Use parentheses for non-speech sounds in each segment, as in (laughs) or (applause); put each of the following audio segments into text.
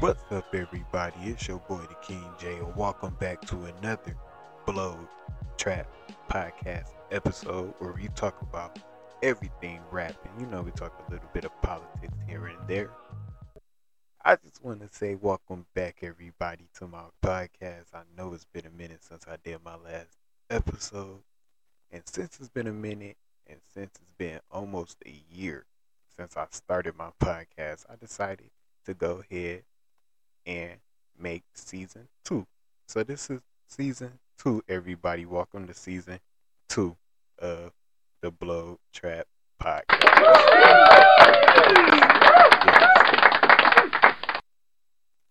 What's up, everybody? It's your boy, the King J, and welcome back to another Blow Trap podcast episode where we talk about everything rapping. You know, we talk a little bit of politics here and there. I just want to say, welcome back, everybody, to my podcast. I know it's been a minute since I did my last episode, and since it's been a minute, and since it's been almost a year since I started my podcast, I decided to go ahead and make season two. So this is season two, everybody. Welcome to season two of the Blow Trap Podcast. Yes.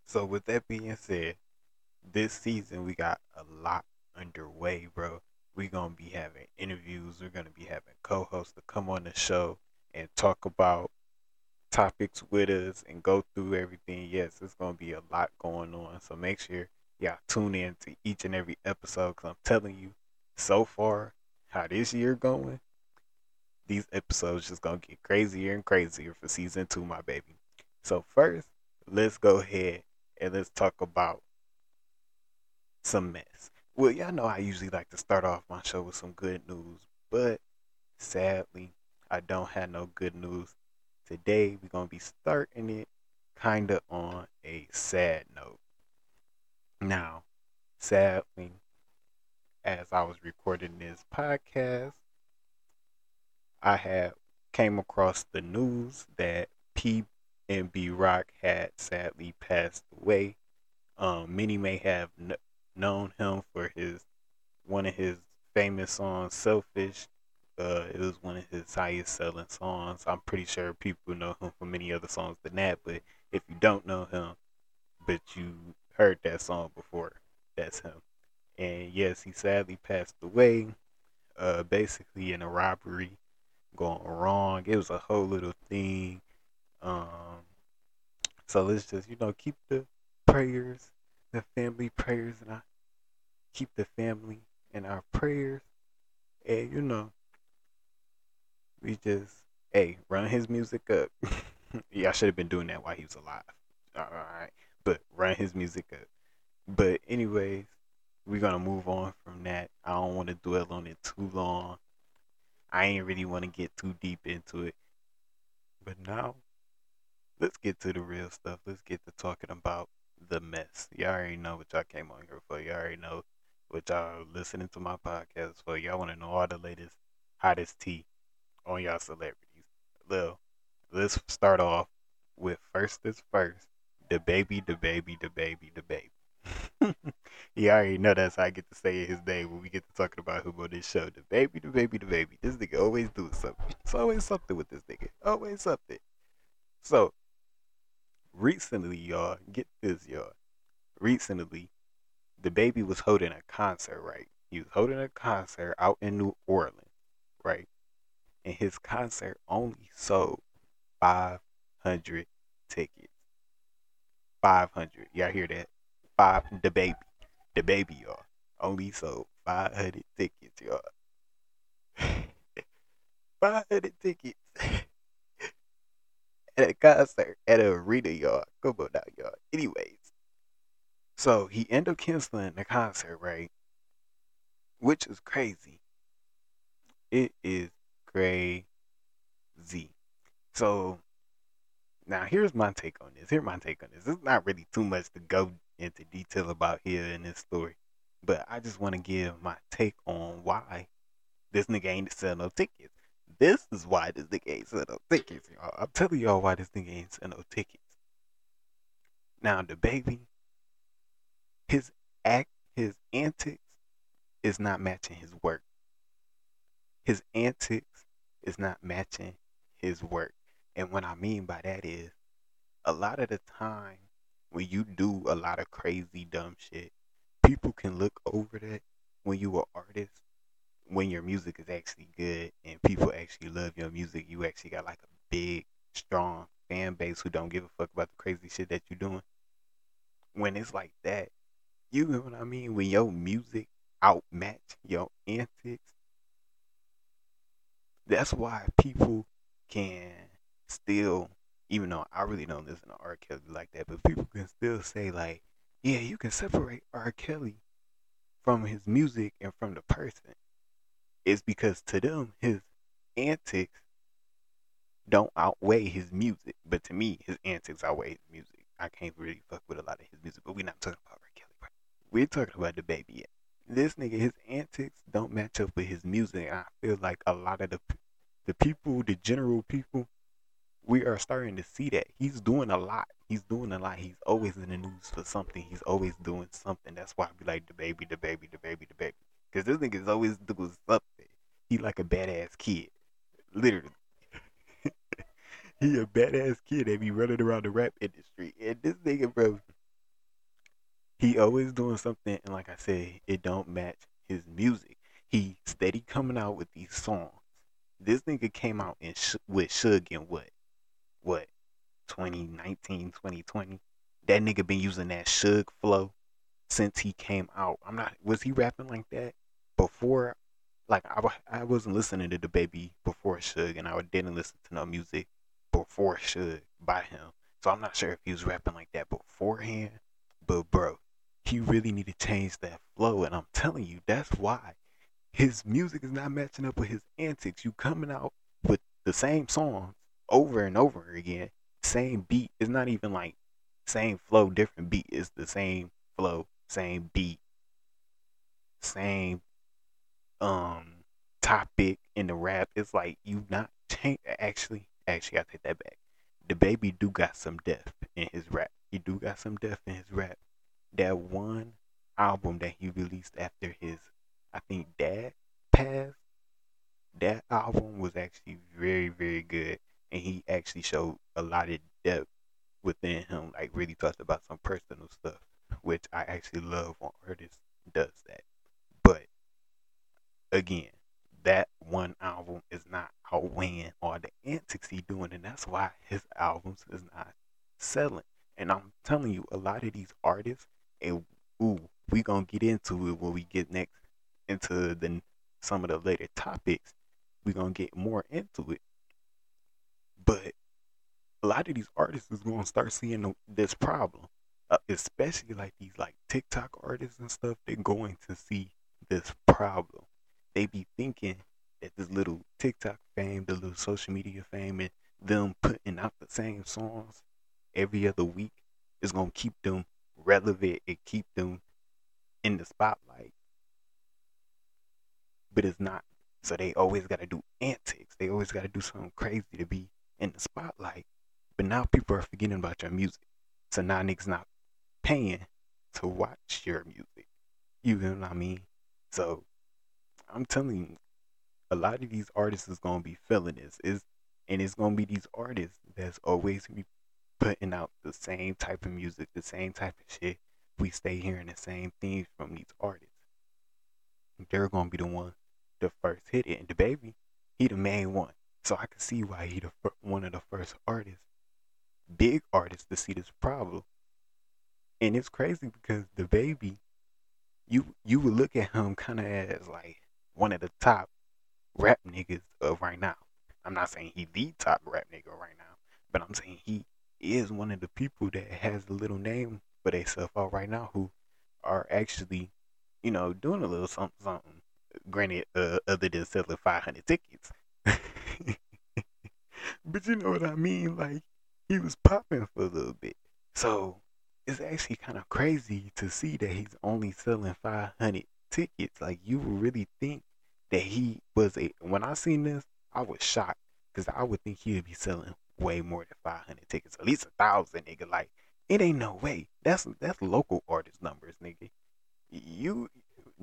So with that being said, this season we got a lot underway, bro. We're gonna be having interviews, we're gonna be having co-hosts to come on the show and talk about topics with us and go through everything. Yes, it's going to be a lot going on. So make sure y'all tune in to each and every episode because I'm telling you, so far, how this year going, these episodes just going to get crazier and crazier for season two, my baby. So first, let's go ahead and let's talk about some mess. Well, y'all know I usually like to start off my show with some good news, but sadly, I don't have no good news today we're going to be starting it kind of on a sad note. Now, sadly, as I was recording this podcast, I had came across the news that PNB Rock had sadly passed away. Um, many may have kn- known him for his one of his famous songs, "Selfish," Uh, it was one of his highest selling songs. I'm pretty sure people know him for many other songs than that, but if you don't know him, but you heard that song before, that's him. And yes, he sadly passed away, uh, basically in a robbery going wrong. It was a whole little thing. Um, so let's just, you know, keep the prayers, the family prayers, and I keep the family in our prayers. And, you know, we just hey run his music up. (laughs) yeah, I should have been doing that while he was alive. All right, but run his music up. But anyways, we're gonna move on from that. I don't want to dwell on it too long. I ain't really want to get too deep into it. But now, let's get to the real stuff. Let's get to talking about the mess. Y'all already know what y'all came on here for. Y'all already know what y'all listening to my podcast for. Y'all want to know all the latest, hottest tea on y'all celebrities. Well, let's start off with first is first. The baby, the baby, the baby, the baby. (laughs) you already know that's how I get to say his name when we get to talking about him on this show. The baby, the baby, the baby. This nigga always doing something. It's always something with this nigga. Always something. So, recently, y'all, get this, y'all. Recently, the baby was holding a concert, right? He was holding a concert out in New Orleans, right? And his concert only sold 500 tickets. 500. Y'all hear that? Five. The baby. The baby, y'all. Only sold 500 tickets, y'all. (laughs) 500 tickets. (laughs) at a concert at an arena, y'all. Come on now, y'all. Anyways. So he ended up canceling the concert, right? Which is crazy. It is crazy. So now here's my take on this. Here's my take on this. It's not really too much to go into detail about here in this story, but I just want to give my take on why this nigga ain't selling no tickets. This is why this nigga ain't selling no tickets, y'all. I'm telling y'all why this nigga ain't selling no tickets. Now the baby, his act, his antics is not matching his work. His antics is not matching his work. And what I mean by that is a lot of the time when you do a lot of crazy dumb shit, people can look over that when you are artist, when your music is actually good and people actually love your music, you actually got like a big, strong fan base who don't give a fuck about the crazy shit that you're doing. When it's like that, you know what I mean? When your music outmatch your antics, that's why people can still even though I really don't listen to R. Kelly like that, but people can still say like, yeah, you can separate R. Kelly from his music and from the person. It's because to them his antics don't outweigh his music, but to me his antics outweigh his music. I can't really fuck with a lot of his music, but we're not talking about R. Kelly. We're talking about the baby. This nigga, his antics don't match up with his music. I feel like a lot of the the people, the general people, we are starting to see that he's doing a lot. He's doing a lot. He's always in the news for something. He's always doing something. That's why I be like the baby, the baby, the baby, the baby. Because this nigga is always doing something. He like a badass kid, literally. (laughs) he a badass kid that be running around the rap industry. And this nigga, bro, he always doing something. And like I said, it don't match his music. He steady coming out with these songs. This nigga came out in sh- with Suge in what? What? 2019, 2020. That nigga been using that Suge flow since he came out. I'm not. Was he rapping like that before? Like I, I wasn't listening to the baby before Suge, and I didn't listen to no music before Suge by him. So I'm not sure if he was rapping like that beforehand. But bro, he really need to change that flow, and I'm telling you, that's why his music is not matching up with his antics. You coming out with the same songs over and over again, same beat. It's not even like same flow, different beat. It's the same flow, same beat, same um topic in the rap. It's like you not change. Actually, actually, I take that back. The baby do got some depth in his rap. He do got some depth in his rap. That one album that he released after his I think Dad passed. That album was actually very, very good, and he actually showed a lot of depth within him. Like really talked about some personal stuff, which I actually love when artists does that. But again, that one album is not outweighing all the antics he doing, and that's why his albums is not selling. And I'm telling you, a lot of these artists, and ooh, we gonna get into it when we get next into the some of the later topics, we're gonna get more into it. But a lot of these artists is gonna start seeing this problem, uh, especially like these like TikTok artists and stuff. They're going to see this problem. They be thinking that this little TikTok fame, the little social media fame, and them putting out the same songs every other week is gonna keep them relevant and keep them in the spotlight but it's not. So they always got to do antics. They always got to do something crazy to be in the spotlight. But now people are forgetting about your music. So now niggas not paying to watch your music. You know what I mean? So I'm telling you, a lot of these artists is gonna be feeling this. Is and it's gonna be these artists that's always putting out the same type of music, the same type of shit. We stay hearing the same things from these artists. They're gonna be the one, the first hit it. And the baby, he the main one. So I can see why he the fir- one of the first artists, big artists to see this problem. And it's crazy because the baby, you you would look at him kind of as like one of the top rap niggas of right now. I'm not saying he the top rap nigga right now, but I'm saying he is one of the people that has a little name for themselves out right now who are actually, you know, doing a little something something granted, uh, other than selling 500 tickets. (laughs) but you know what I mean? Like, he was popping for a little bit. So, it's actually kind of crazy to see that he's only selling 500 tickets. Like, you would really think that he was a. When I seen this, I was shocked because I would think he would be selling way more than 500 tickets, at least a thousand, nigga. Like, it ain't no way. That's that's local artist numbers, nigga. You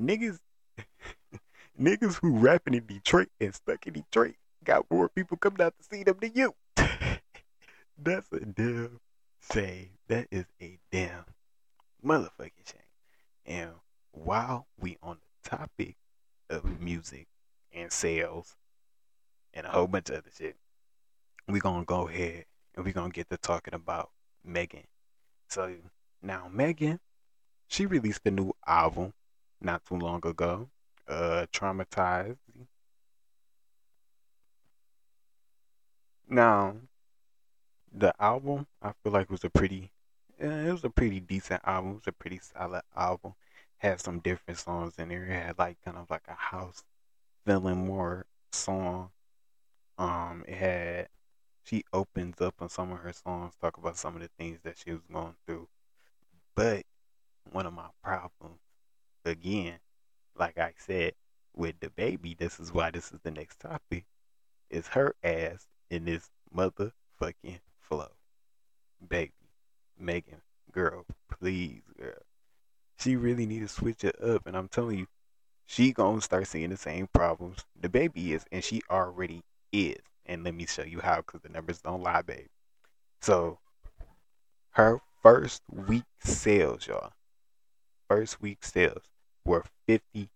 niggas (laughs) niggas who rapping in Detroit and stuck in Detroit got more people coming out to see them than you. (laughs) That's a damn shame. That is a damn motherfucking shame. And while we on the topic of music and sales and a whole bunch of other shit, we gonna go ahead and we're gonna get to talking about Megan. So now Megan, she released a new album not too long ago uh, Traumazine. Now, The album, I feel like was a pretty, eh, it was a pretty decent album. It was a pretty solid album. Had some different songs in there. It had like kind of like a house feeling more song. Um, it had she opens up on some of her songs, talk about some of the things that she was going through. But one of my problems, again, like I said, with the baby, this is why this is the next topic, is her ass in this motherfucking flow. Baby, Megan, girl, please, girl. She really need to switch it up, and I'm telling you, she gonna start seeing the same problems the baby is, and she already is. Let me show you how, because the numbers don't lie, babe. So, her first week sales, y'all, first week sales were 58k.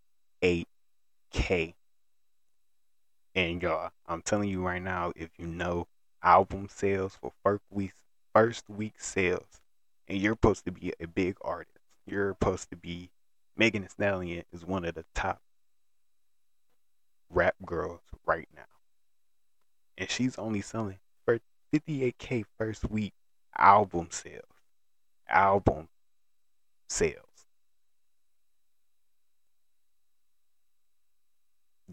And y'all, I'm telling you right now, if you know album sales for first week first week sales, and you're supposed to be a big artist, you're supposed to be Megan Thee Stallion is one of the top rap girls right now, and she's only selling for 58k first week album sales. Album sales.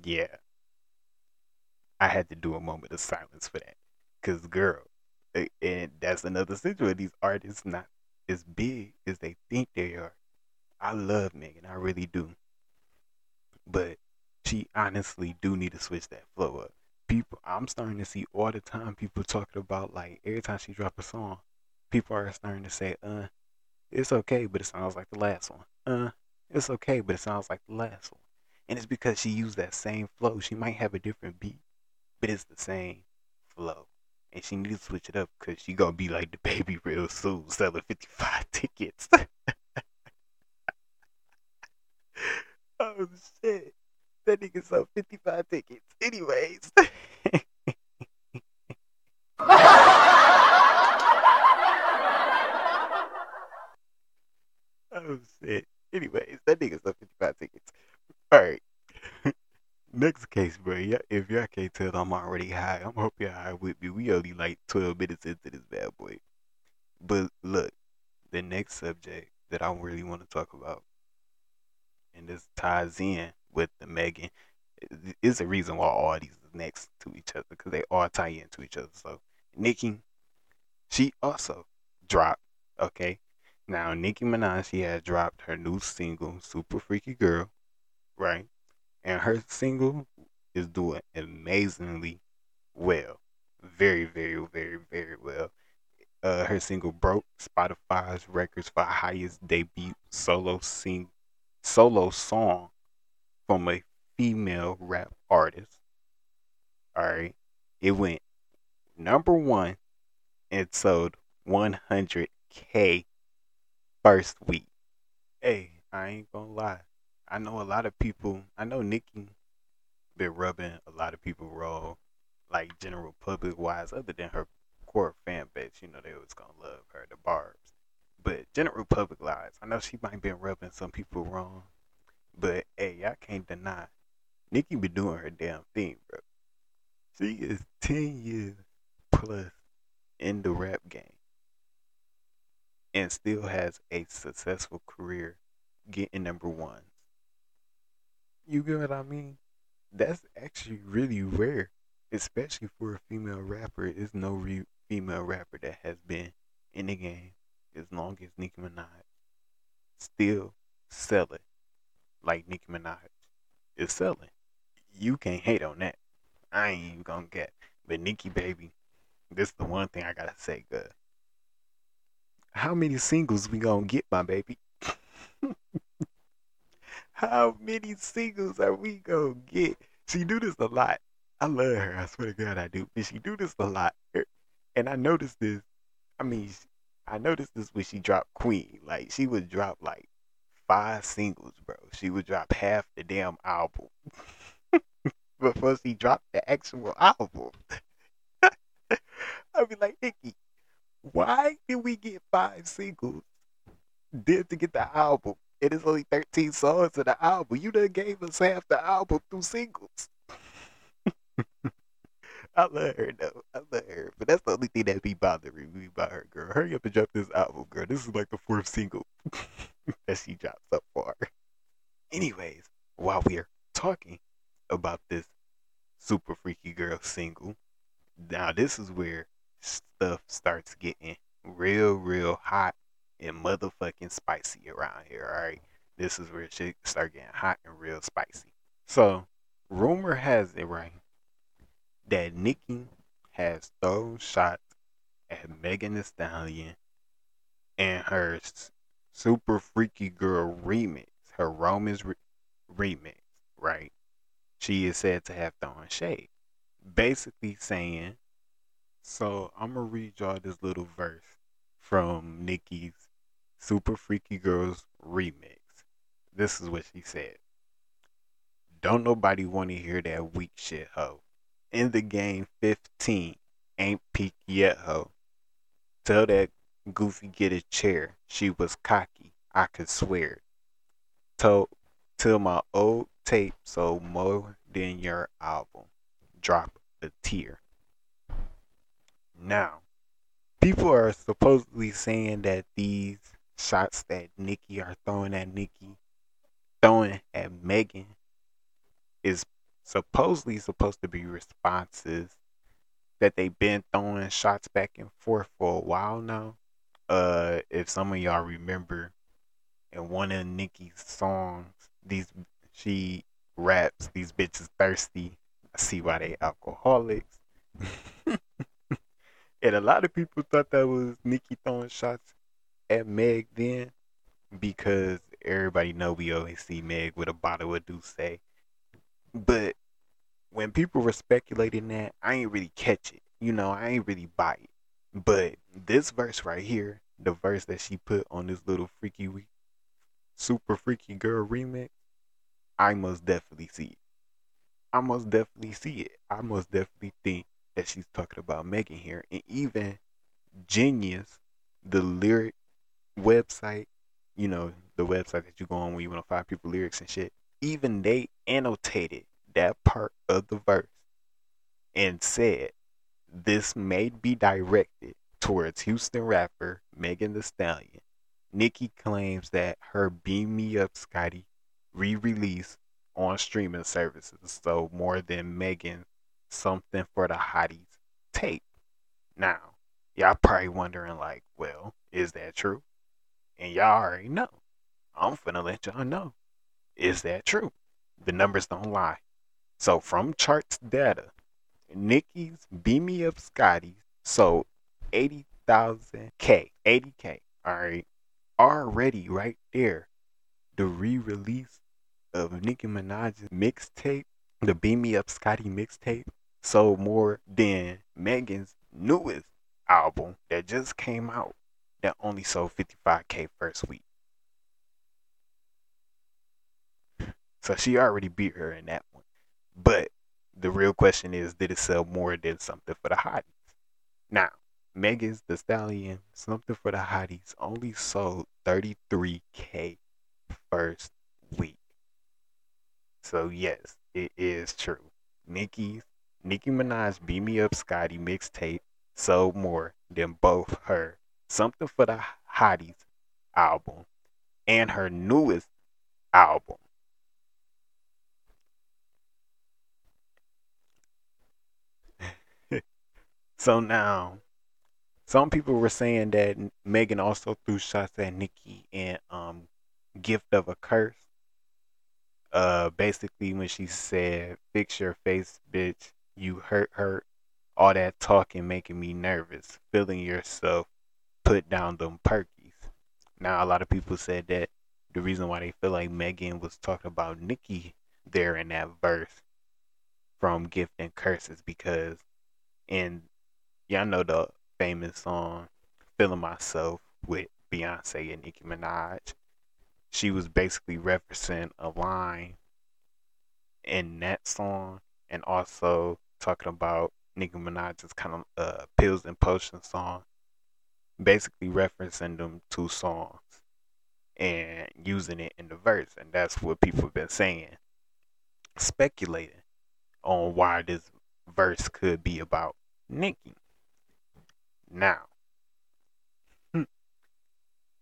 Yeah, I had to do a moment of silence for that, cause girl, and that's another situation. These artists not as big as they think they are. I love Megan, I really do, but she honestly do need to switch that flow up. People, I'm starting to see all the time people talking about like every time she drop a song, people are starting to say, "Uh, it's okay, but it sounds like the last one." Uh, it's okay, but it sounds like the last one. And it's because she used that same flow. She might have a different beat, but it's the same flow. And she needs to switch it up because she gonna be like the baby real soon, selling 55 (laughs) tickets. (laughs) oh shit. That nigga sold 55 tickets. Anyways. (laughs) Anyways, that nigga sold 55 tickets. Alright. (laughs) Next case, bro. If y'all can't tell, I'm already high. I'm hope y'all high with me. We only like 12 minutes into this bad boy. But look, the next subject that I really want to talk about, and this ties in with the Megan, is the reason why all these is next to each other because they all tie into each other. So Nicki, she also dropped. Okay, now Nicki Minaj, she has dropped her new single, "Super Freaky Girl," right? And her single is doing amazingly well, very, very, very, very well. Uh, her single broke Spotify's records for highest debut solo sing solo song from a female rap artist. All right, it went number one and sold 100k first week. Hey, I ain't gonna lie. I know a lot of people. I know Nicki been rubbing a lot of people raw, like general public wise, other than her core fan base. You know they was gonna love her, the Barbs. But general public wise, I know she might been rubbing some people wrong. But hey, I can't deny Nicki be doing her damn thing, bro. She is ten years plus in the rap game and still has a successful career getting number ones. You get what I mean? That's actually really rare, especially for a female rapper. There's no re- female rapper that has been in the game as long as Nicki Minaj still selling like Nicki Minaj is selling. You can't hate on that. I ain't even gonna get. But Nicki, baby, this is the one thing I gotta say, good. How many singles we gonna get, my baby? (laughs) How many singles are we gonna get? She do this a lot. I love her. I swear to God, I do. But she do this a lot, and I noticed this. I mean, I noticed this when she dropped Queen. Like she would drop like five singles, bro. She would drop half the damn album (laughs) before she dropped the actual album. (laughs) I'd be like, Nicki, why did we get five singles? Then to get the album, it is only 13 songs in the album. You done gave us half the album through singles. (laughs) I love her though. I love her, but that's the only thing that be bothering me about her, girl. Hurry up and drop this album, girl. This is like the fourth single (laughs) that she dropped so far. Anyways, while we are talking about this super freaky girl single, now this is where stuff starts getting real, real hot and motherfucking spicy around here. All right, this is where shit start getting hot and real spicy. So, rumor has it right that Nicki has thrown shots at Megan Thee Stallion and her Super Freaky Girl remix, her Romans re- remix, right? She is said to have thrown shade. Basically saying, so I'm to read y'all this little verse from Nicki's Super Freaky Girls remix. This is what she said. Don't nobody want to hear that weak shit, hoe in the game 15 ain't peaked yet, ho. Tell that goofy get a chair. She was cocky, I could swear. Told till my old tape sold more than your album. Drop a tear. Now, people are supposedly saying that these shots that Nicki are throwing at Nicki, throwing at Megan, is supposedly supposed to be responses that they've been throwing shots back and forth for a while now. Uh, if some of y'all remember, in one of Nicki's songs, these she raps, "These bitches thirsty." I see why they alcoholics. (laughs) (laughs) and a lot of people thought that was Nicki throwing shots at Meg then, because everybody know we always see Meg with a bottle of D'ussé but when people were speculating that, I ain't really catch it. You know, I ain't really buy it. But this verse right here, the verse that she put on this little freaky super freaky girl remix, I must definitely see it. I must definitely see it. I must definitely think that she's talking about Megan here. And even Genius, the lyric website, you know, the website that you go on when you want to find people lyrics and shit, even they annotated that part of the verse and said this may be directed towards Houston rapper Megan Thee Stallion. Nicki claims that her Beam Me Up Scotty re-release on streaming services so more than Megan something for the hotties tape. Now, y'all probably wondering like, well, is that true? And y'all already know. I'm finna let y'all know. Is that true? The numbers don't lie. So from charts data, Nicki's Beam Me Up Scotty sold 80,000 K, 80K, all right? Already right there, the re-release of Nicki Minaj's mixtape, the Beam Me Up Scotty mixtape, sold more than Megan's newest album that just came out that only sold 55K first week. So she already beat her in that one. But the real question is, did it sell more than something for the hotties? Now, Megan's Thee Stallion, something for the hotties, only sold 33k first week. So yes, it is true. Nicki's Nicki Minaj Beam Me Up Scotty mixtape sold more than both her Something for the Hotties album and her newest album. (laughs) So now, some people were saying that Megan also threw shots at Nicki in um, "Gift of a Curse." Uh, basically, when she said, "Fix your face, bitch. You hurt, hurt. All that talking making me nervous. Feeling yourself. Put down them perkies." Now, a lot of people said that the reason why they feel like Megan was talking about Nicki there in that verse from "Gift and Curse" is because in Y'all know the famous song Feeling Myself with Beyonce and Nicki Minaj. She was basically referencing a line in that song and also talking about Nicki Minaj's kind of uh, Pills and Potions song. Basically referencing them two songs and using it in the verse. And that's what people have been saying, speculating on why this verse could be about Nicki. Now,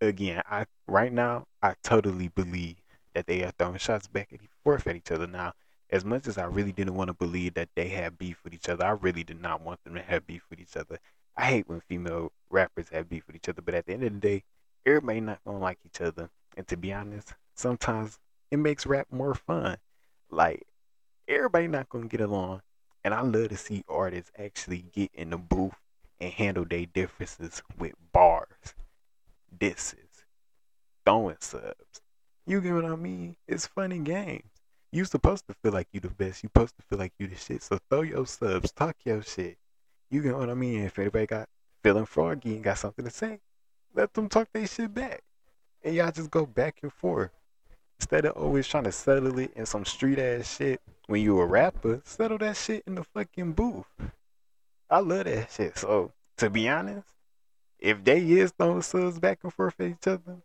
again, I right now I totally believe that they are throwing shots back and forth at each other. Now, as much as I really didn't want to believe that they had beef with each other, I really did not want them to have beef with each other. I hate when female rappers have beef with each other, but at the end of the day, everybody not gonna like each other. And to be honest, sometimes it makes rap more fun. Like everybody not gonna get along, and I love to see artists actually get in the booth and handle their differences with bars, disses, throwing subs. You get what I mean? It's funny games. You supposed to feel like you the best. You supposed to feel like you the shit. So throw your subs, talk your shit. You know what I mean? If anybody got feeling froggy and got something to say, let them talk their shit back. And y'all just go back and forth. Instead of always trying to settle it in some street ass shit when you a rapper, settle that shit in the fucking booth. I love that shit. So to be honest, if they is throwing subs back and forth at each other,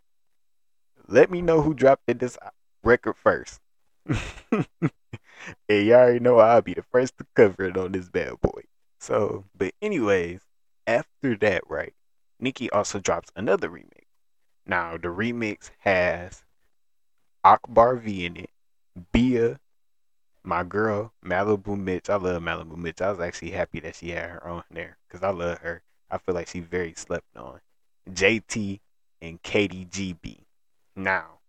let me know who dropped this record first. (laughs) and y'all already know I'll be the first to cover it on this bad boy. So, but anyways, after that, right, Nicki also drops another remix. Now the remix has Akbar V in it, Bia, my girl Maliibu Miitch. I love Maliibu Miitch. I was actually happy that she had her on there because I love her. I feel like she's very slept on. JT and Katie GB. Now,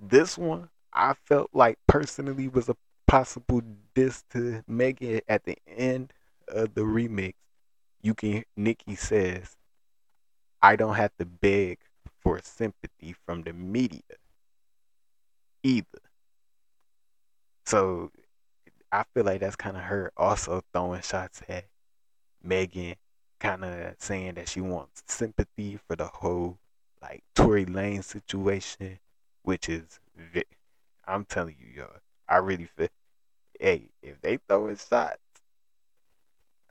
this one I felt like personally was a possible diss to Megan at the end of the remix. You can Nicki says, I don't have to beg for sympathy from the media either. So I feel like that's kind of her also throwing shots at Megan, kind of saying that she wants sympathy for the whole like Tory Lanez situation, which is, I'm telling you, y'all, I really feel, hey, if they throwing shots,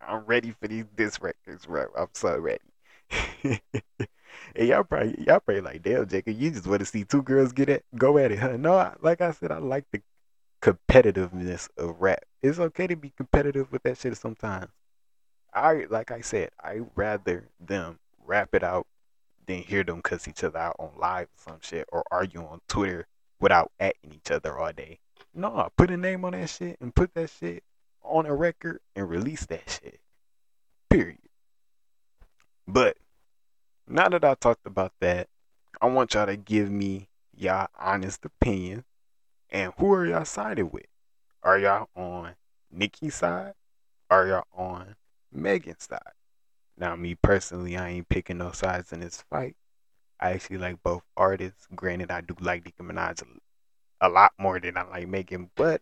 I'm ready for these disc records, bro. I'm so ready. (laughs) and y'all probably y'all probably like, damn, Jacob, you just want to see two girls get it, go at it, huh? No, I, like I said, I like the competitiveness of rap. It's okay to be competitive with that shit sometimes. I like I said, I rather them rap it out than hear them cuss each other out on live or some shit or argue on Twitter without atting each other all day. No, put a name on that shit and put that shit on a record and release that shit. Period. But now that I talked about that, I want y'all to give me y'all honest opinion and who are y'all sided with? Are y'all on Nicki's side? Are y'all on Megan's side? Now, me personally, I ain't picking no sides in this fight. I actually like both artists. Granted, I do like Nicki Minaj a, a lot more than I like Megan, but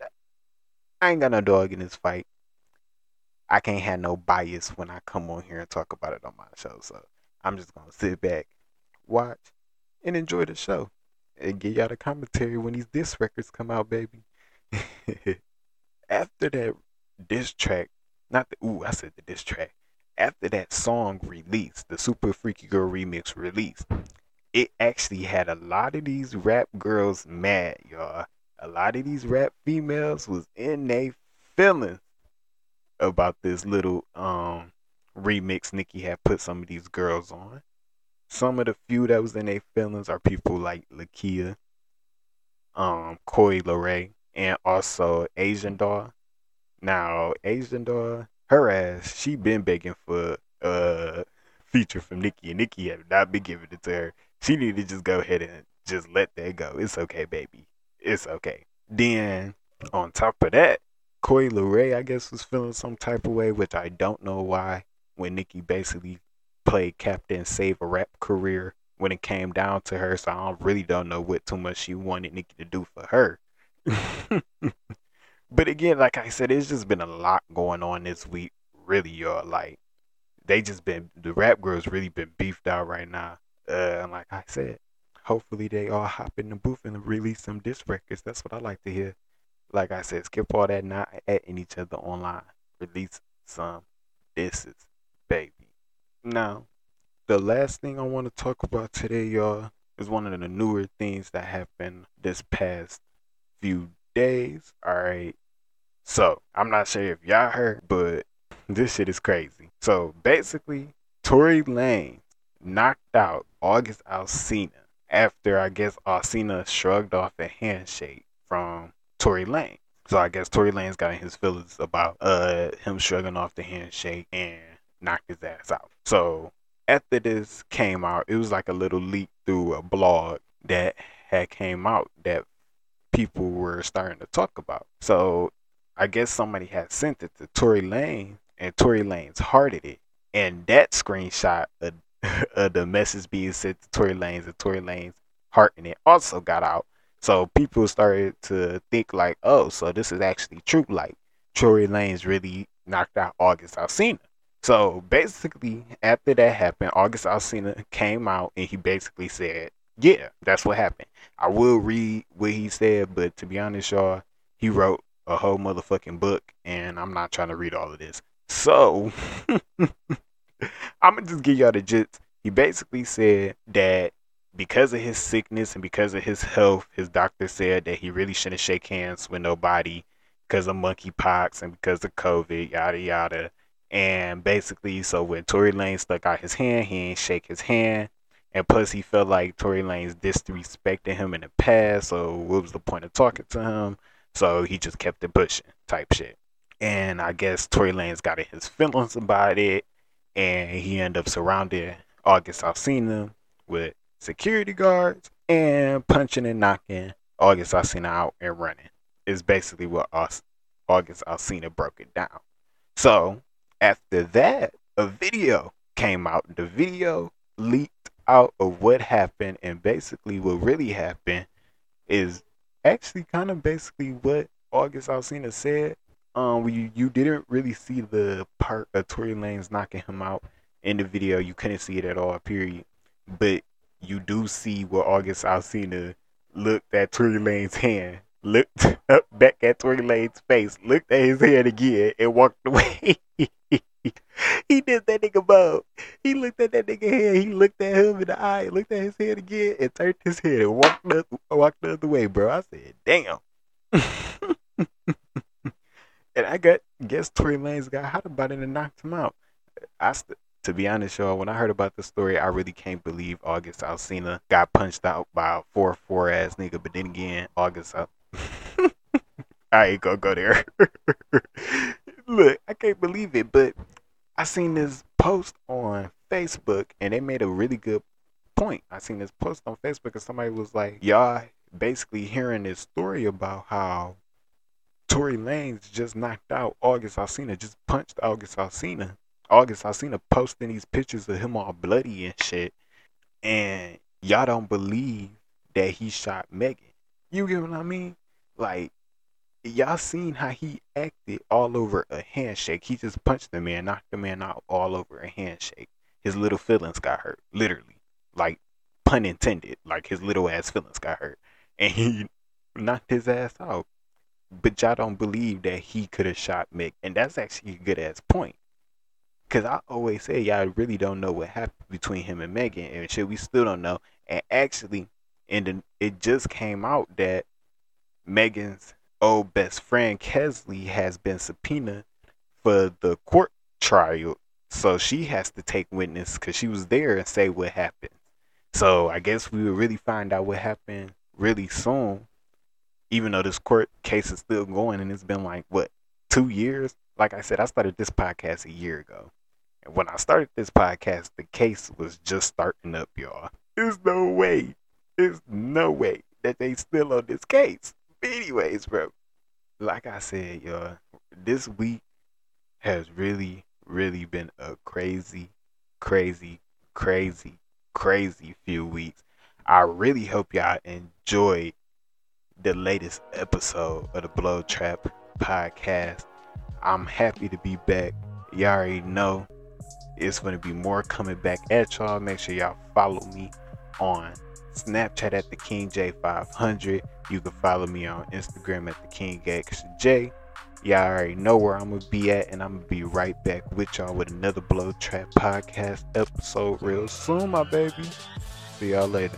I ain't got no dog in this fight. I can't have no bias when I come on here and talk about it on my show. So I'm just gonna sit back, watch, and enjoy the show and give y'all the commentary when these disc records come out, baby. (laughs) After that disc track, not the ooh, I said the disc track. After that song released, the Super Freaky Girl remix released, it actually had a lot of these rap girls mad, y'all. A lot of these rap females was in their feelings about this little um remix Nicki had put some of these girls on. Some of the few that was in their feelings are people like Lakeyah, um, Coi Leray, and also Asian Doll. Now, Asian Doll, her ass, she been begging for a feature from Nicki, and Nicki have not been giving it to her. She need to just go ahead and just let that go. It's okay, baby. It's okay. Then on top of that, Coi Leray, I guess, was feeling some type of way, which I don't know why. When Nicki basically played captain save a rap career when it came down to her. So I really don't know what too much she wanted Nicki to do for her. (laughs) but again, like I said, it's just been a lot going on this week. Really, y'all. Like they just been the rap girls really been beefed out right now. Uh, like I said, hopefully they all hop in the booth and release some disc records. That's what I like to hear. Like I said, skip all that not atting each other online. Release some disses, baby. Now, the last thing I want to talk about today, y'all, is one of the newer things that happened this past few days. All right. So I'm not sure if y'all heard, but this shit is crazy. So basically, Tory Lanez knocked out August Alsina after I guess Alsina shrugged off a handshake from Tory Lanez. So I guess Tory Lanez got his feelings about uh him shrugging off the handshake and knocked his ass out. So after this came out, it was like a little leak through a blog that had came out that people were starting to talk about. So I guess somebody had sent it to Tory Lanez and Tory Lanez hearted it. And that screenshot of, (laughs) of the message being sent to Tory Lanez and Tory Lanez heart and it also got out. So people started to think like, oh, so this is actually true. Like Tory Lanez really knocked out August Alsina. So basically, after that happened, August Alsina came out and he basically said, "Yeah, that's what happened." I will read what he said, but to be honest, y'all, he wrote a whole motherfucking book, and I'm not trying to read all of this. So (laughs) (laughs) I'm gonna just give y'all the gist. He basically said that because of his sickness and because of his health, his doctor said that he really shouldn't shake hands with nobody because of monkeypox and because of COVID, yada yada. And basically, so when Tory Lanez stuck out his hand, he ain't shake his hand. And plus, he felt like Tory Lanez disrespected him in the past. So, what was the point of talking to him? So, he just kept it pushing, type shit. And I guess Tory Lanez got in his feelings about it. And he ended up surrounding August Alsina with security guards and punching and knocking August Alsina out and running. Is basically what August Alsina broke it down. So, after that, a video came out. The video leaked out of what happened, and basically, what really happened is actually kind of basically what August Alsina said. Um, you you didn't really see the part of Tory Lanez knocking him out in the video. You couldn't see it at all. Period. But you do see where August Alsina looked at Tory Lanez hand, looked (laughs) up back at Tory Lanez face, looked at his hand again, and walked (laughs) away. he did that nigga bob. He looked at that nigga head. He looked at him in the eye, looked at his head again, and turned his head and walked the, walked the other way, bro. I said, damn. (laughs) and I got guess Tory Lanez got hot about it and knocked him out. I st- to be honest, y'all, when I heard about the story, I really can't believe August Alsina got punched out by a four four ass nigga. But then again, August (laughs) I ain't gonna go there. (laughs) Look, I can't believe it, but I seen this post on Facebook and they made a really good point. I seen this post on Facebook and somebody was like, Y'all basically hearing this story about how Tory Lanez just knocked out August Alsina, just punched August Alsina. August Alsina posting these pictures of him all bloody and shit. And y'all don't believe that he shot Megan. You get what I mean? Like, y'all seen how he acted all over a handshake. He just punched the man, knocked the man out all over a handshake. His little feelings got hurt, literally, like pun intended. Like his little ass feelings got hurt, and he knocked his ass out. But y'all don't believe that he could have shot Mick, and that's actually a good ass point. Cause I always say y'all really don't know what happened between him and Megan, and shit, we still don't know. And actually, and the, it just came out that Megan's old best friend Kelsey has been subpoenaed for the court trial. So she has to take witness because she was there and say what happened. So I guess we will really find out what happened really soon. Even though this court case is still going and it's been like what two years. Like I said, I started this podcast a year ago. And when I started this podcast, the case was just starting up, y'all. There's no way. There's no way that they still on this case anyways, bro, like I said, y'all, this week has really, really been a crazy, crazy, crazy, crazy few weeks. I really hope y'all enjoyed the latest episode of the Blow Trap podcast. I'm happy to be back. Y'all already know it's going to be more coming back at y'all. Make sure y'all follow me on Snapchat at the King J500. You can follow me on Instagram at the King XJ. Y'all already know where I'm gonna be at, and I'm gonna be right back with y'all with another Blow Trap podcast episode real soon, my baby. See y'all later.